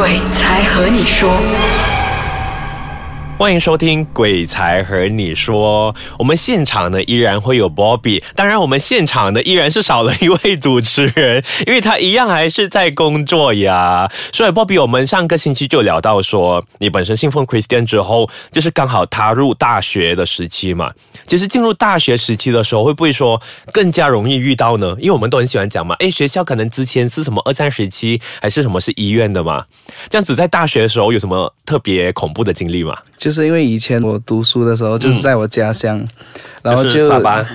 鬼才和你说。欢迎收听《鬼才和你说》，我们现场呢依然会有 Bobby，当然我们现场呢依然是少了一位主持人，因为他一样还是在工作呀。所以 Bobby，我们上个星期就聊到说，你本身信奉 Christian 之后，就是刚好踏入大学的时期嘛。其实进入大学时期的时候，会不会说更加容易遇到呢？因为我们都很喜欢讲嘛，诶，学校可能之前是什么二战时期，还是什么是医院的嘛？这样子在大学的时候有什么特别恐怖的经历吗？就是因为以前我读书的时候，就是在我家乡，然后就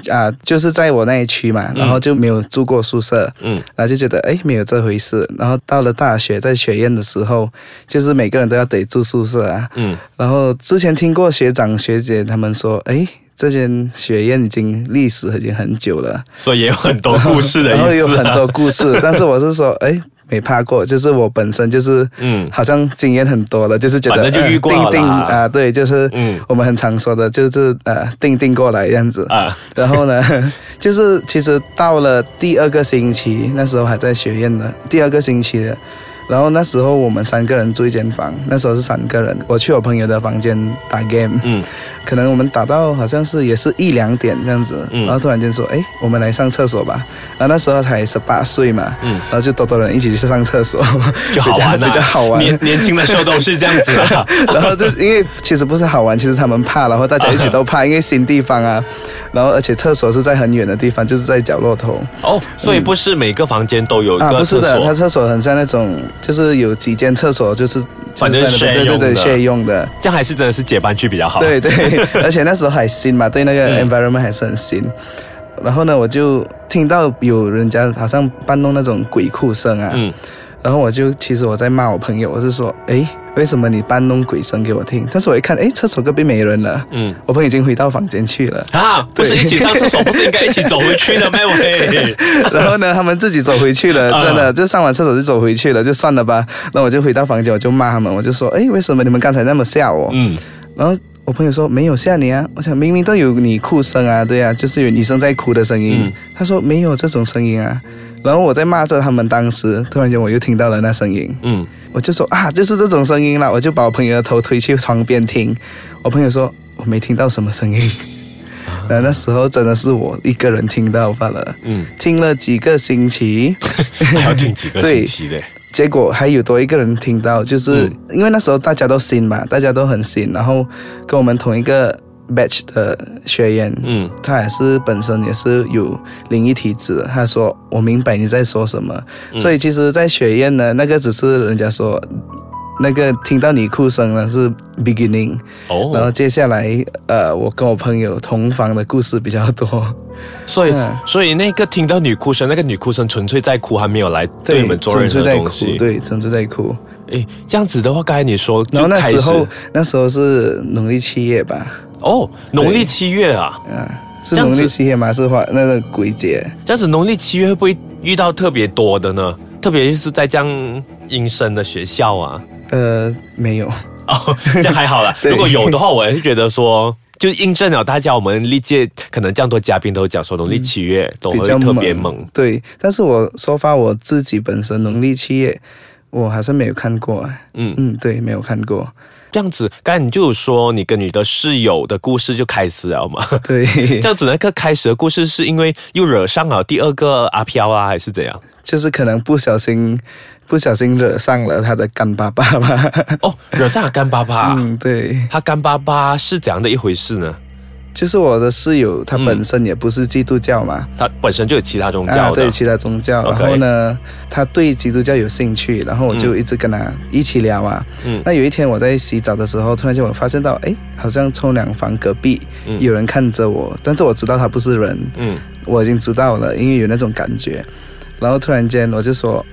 啊，就是在我那一区嘛，然后就没有住过宿舍，嗯。然后就觉得哎没有这回事，然后到了大学在学院的时候，就是每个人都要得住宿舍啊，嗯，然后之前听过学长学姐他们说，哎。这间学院已经历史已经很久了，所以也有很多故事的。然后有很多故事，但是我是说，哎，没怕过，就是我本身就是，嗯。好像经验很多了，就是觉得就遇过了呃定定啦啊、对，就是嗯我们很常说的，就是呃定定过来这样子。啊，然后呢，就是其实到了第二个星期，那时候还在学院呢第二个星期的，然后那时候我们三个人住一间房，那时候是三个人，我去我朋友的房间打 game，嗯。可能我们打到好像是也是一两点这样子，嗯。然后突然间说，哎，我们来上厕所吧。然后那时候才十八岁嘛，嗯。然后就多多人一起去上厕所，就好玩啊，比较好玩。年年轻的时候都是这样子啊。然后就因为其实不是好玩，其实他们怕，然后大家一起都怕，因为新地方啊，然后而且厕所是在很远的地方，就是在角落头。哦，所以不是每个房间都有一啊，个不是的，它厕所很像那种，就是有几间厕所，就是反正的对对对 share 用的。这样还是真的是结伴去比较好。对对，而且那时候还新嘛，对那个嗯 environment 还是很新。然后呢，我就听到有人家好像搬弄那种鬼哭声啊，嗯，然后我就其实我在骂我朋友，我是说，诶，为什么你搬弄鬼声给我听？但是我一看，诶，厕所隔壁没人了，嗯我朋友已经回到房间去了。啊，不是一起上厕所，不是应该一起走回去的吗？喂，然后呢，他们自己走回去了，啊真的就上完厕所就走回去了，就算了吧。那我就回到房间，我就骂他们，我就说，诶，为什么你们刚才那么吓我？嗯然后我朋友说没有吓你啊，我想明明都有你哭声啊，对啊，就是有女生在哭的声音。嗯他说没有这种声音啊，然后我在骂着他们，当时突然间我又听到了那声音，嗯，我就说啊，就是这种声音啦，我就把我朋友的头推去窗边听，我朋友说我没听到什么声音。那那时候真的是我一个人听到罢了，嗯，听了几个星期，还要听几个星期的。结果还有多一个人听到，就是、嗯。因为那时候大家都新嘛，大家都很新，然后跟我们同一个 batch 的学员，嗯他也是本身也是有灵异体质的。他说：“我明白你在说什么。嗯所以其实，在学院呢，那个只是人家说。那个听到你哭声呢是 beginning，、然后哦，接下来呃，我跟我朋友同房的故事比较多，所以嗯所以那个听到女哭声，那个女哭声纯粹在哭，还没有来对你们做任何纯粹在哭，东西。对，纯粹在哭。诶，这样子的话，刚才你说然后那时候那时候是农历七月吧，哦，农历七月啊，嗯，是农历七月吗？是花那个鬼节？这样子农历七月会不会遇到特别多的呢？特别是在这样阴森的学校啊。呃，没有，哦，这样还好啦。如果有的话，我也是觉得说，就印证了大家我们历届可能这样多嘉宾都讲说，农历七月都会特别猛。对，但是我说发我自己本身农历七月，我还是没有看过。哎嗯，嗯，对，没有看过。这样子，刚才你就有说你跟你的室友的故事就开始了嘛？对，这样子那个开始的故事是因为又惹上了第二个阿飘啊，还是怎样？就是可能不小心，不小心惹上了他的干爸爸吧。哦，惹上了干爸爸。嗯，对，他干爸爸是怎样的一回事呢？就是我的室友，他嗯。本身也不是基督教嘛，他本身就有其他宗啊，教的。对，其他宗教。然后呢，他对基督教有兴趣，然后我就一直跟他一起聊嘛。嗯。那有一天我在洗澡的时候，突然间我发现到，哎，好像冲凉房隔壁嗯。有人看着我，但是我知道他不是人，嗯。我已经知道了，因为有那种感觉。然后突然间我就说，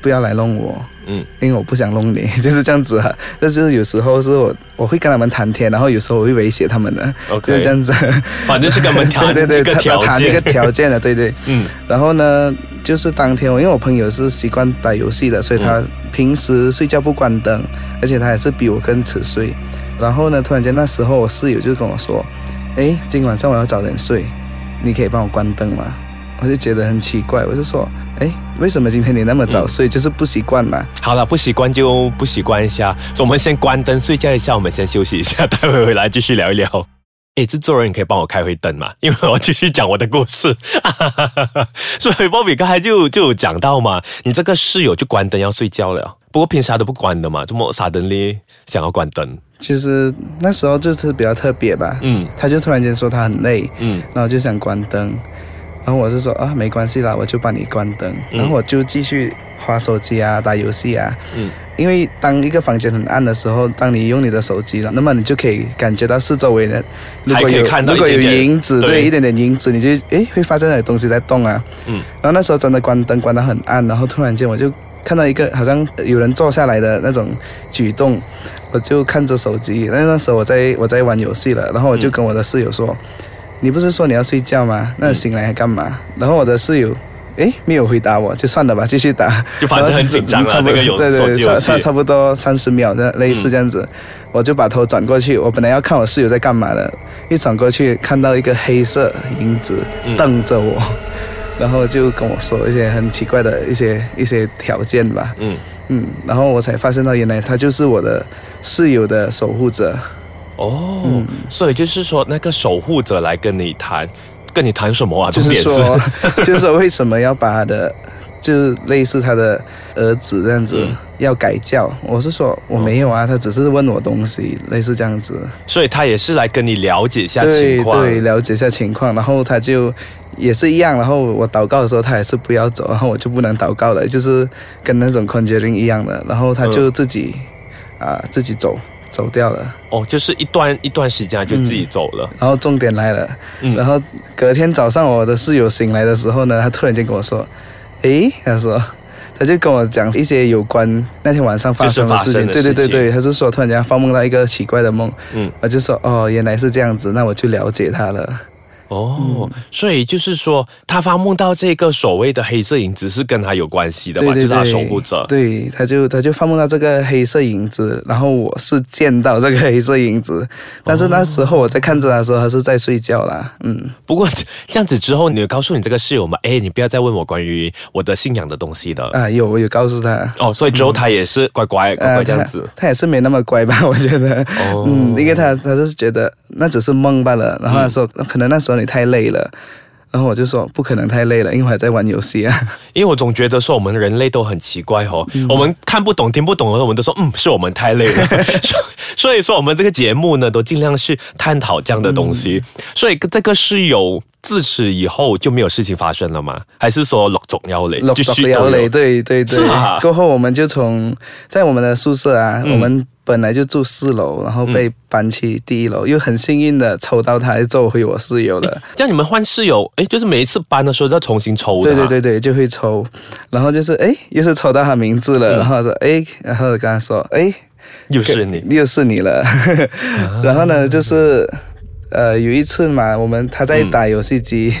不要来弄我。嗯因为我不想弄你，就是这样子啊。就是有时候是我我会跟他们谈天，然后有时候我会威胁他们的就是这样子。反正是跟他们谈 对对对，一个条谈谈一个件。条件的，对对。嗯然后呢，就是当天我因为我朋友是习惯打游戏的，所以他平时睡觉不关灯，而且他也是比我更迟睡。然后呢，突然间那时候我室友就跟我说：“诶，今晚上我要早点睡，你可以帮我关灯吗？”我就觉得很奇怪，我就说，哎，为什么今天你那么早睡？就是不习惯嘛。好了，不习惯就不习惯一下。所以我们先关灯睡觉一下，我们先休息一下，待会回来继续聊一聊。哎，制作人，你可以帮我开回灯嘛？因为我继续讲我的故事。所以波比刚才就就有讲到嘛，你这个室友就关灯要睡觉了。不过平时他都不关的嘛，怎么傻灯哩想要关灯？其实那时候就是比较特别吧。嗯，他就突然间说他很累，嗯，然后就想关灯。然后我就说啊，没关系啦，我就帮你关灯。然后我就继续划手机啊，打游戏啊。嗯。因为当一个房间很暗的时候，当你用你的手机了，那么你就可以感觉到四周围的，如果有如果有影子，对，一点点影子，你就诶会发现有东西在动啊。嗯。然后那时候真的关灯关得很暗，然后突然间我就看到一个好像有人坐下来的那种举动，我就看着手机。那那时候我在我在玩游戏了，然后我就跟我的室友说：“你不是说你要睡觉吗？那醒来干嘛？”然后我的室友。哎，没有回答我，就算了吧，继续打。就反正很紧张了，这个有对对，差差差不多三十秒的类似这样子，我就把头转过去。我本来要看我室友在干嘛的，一转过去看到一个黑色影子瞪着我，然后就跟我说一些很奇怪的一些一些条件吧。嗯嗯，然后我才发现到原来他就是我的室友的守护者。哦，所以就是说那个守护者来跟你谈。跟你谈什么啊？就是说，就是说，为什么要把他的，就是类似他的儿子这样子要改教？我是说我没有啊，他只是问我东西，类似这样子。所以他也是来跟你了解一下情况，对，了解一下情况。然后他就也是一样。然后我祷告的时候，他也是不要走，然后我就不能祷告了，就是跟那种 conjuring 一样的。然后他就自己啊，自己走。走掉了哦，就是一段一段时间就自己走了。然后重点来了，然后隔天早上我的室友醒来的时候呢，他突然间跟我说：“诶，他说他就跟我讲一些有关那天晚上发生的事情。对对对对，他就说突然间发梦到一个奇怪的梦。嗯，我就说哦，原来是这样子，那我就了解他了。”哦，所以就是说，他发梦到这个所谓的黑色影子是跟他有关系的嘛？就是他守护者。对，他就他就发梦到这个黑色影子，然后我是见到这个黑色影子，但是那时候我在看着他的时候，他是在睡觉啦。嗯，不过这样子之后，你有告诉你这个室友吗？哎，你不要再问我关于我的信仰的东西的。啊，有，我有告诉他。哦，所以之后他也是乖乖乖乖这样子。他也是没那么乖吧？我觉得。哦。嗯，因为他他就是觉得那只是梦罢了，然后他说可能那时候。你太累了，然后我就说不可能太累了，因为我还在玩游戏啊。因为我总觉得说我们人类都很奇怪哦，我们看不懂、听不懂的时候，我们都说嗯，是我们太累了。所以说我们这个节目呢，都尽量去探讨这样的东西。所以这个是有自此以后就没有事情发生了吗？还是说陆总要累？陆总要累，对对对。过后我们就从在我们的宿舍啊，我们。本来就住四楼，然后被搬去第一楼，又很幸运的抽到他，做回我室友了。这样你们换室友，哎，就是每一次搬的时候都要重新抽的。对对对对，就会抽，然后就是哎，又是抽到他名字了，然后说哎，然后跟他说哎，又是你，又是你了。然后呢，就是呃，有一次嘛，我们他在打游戏机，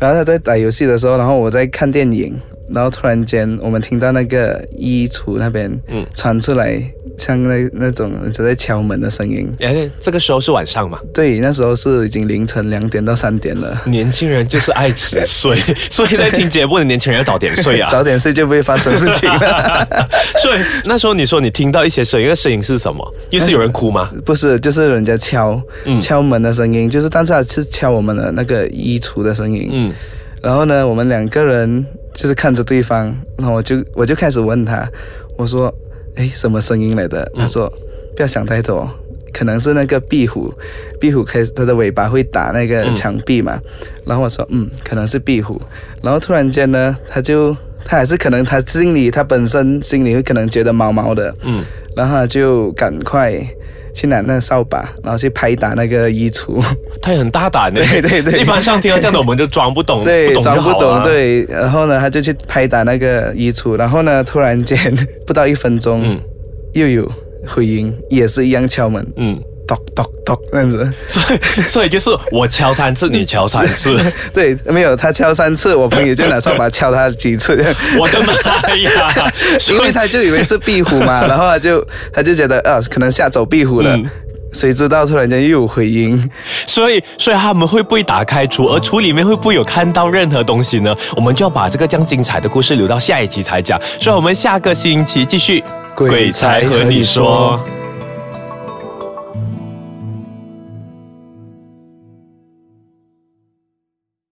然后他在打游戏的时候，然后我在看电影。然后突然间，我们听到那个衣橱那边传出来像那那种人在敲门的声音。哎，这个时候是晚上嘛？对，那时候是已经凌晨两点到三点了。年轻人就是爱迟睡，所以在听节目的年轻人要早点睡啊，早点睡就不会发生事情了。所以那时候你说你听到一些声音，那声音是什么？又是有人哭吗？不是，就是人家敲敲门的声音，就是但是是敲我们的那个衣橱的声音。嗯，然后呢，我们两个人。就是看着对方，然后我就我就开始问他，我说：“哎，什么声音来的？”他说：“不要想太多，可能是那个壁虎，壁虎开它的尾巴会打那个墙壁嘛。”然后我说：“嗯，可能是壁虎。”然后突然间呢，他就他还是可能他心里他本身心里会可能觉得毛毛的，嗯，然后就赶快。去拿那个扫把，然后去拍打那个衣橱。他也很大胆的，对对对。一般上听到这样的，我们就装不懂，对，装不懂，对。然后呢，他就去拍打那个衣橱，然后呢，突然间不到一分钟，又有回音，也是一样敲门，嗯。咚咚咚，这样子，所以 所以就是我敲三次，你敲三次，对，没有他敲三次，我朋友就拿扫把敲他几次，我的妈呀！因为他就以为是壁虎嘛，然后他就他就觉得啊，可能吓走壁虎了，谁知道突然间又有回音？所以，所以他们会不会打开橱？而橱里面会不会有看到任何东西呢？我们就要把这个这样精彩的故事留到下一集才讲。所以，我们下个星期继续鬼才和你说。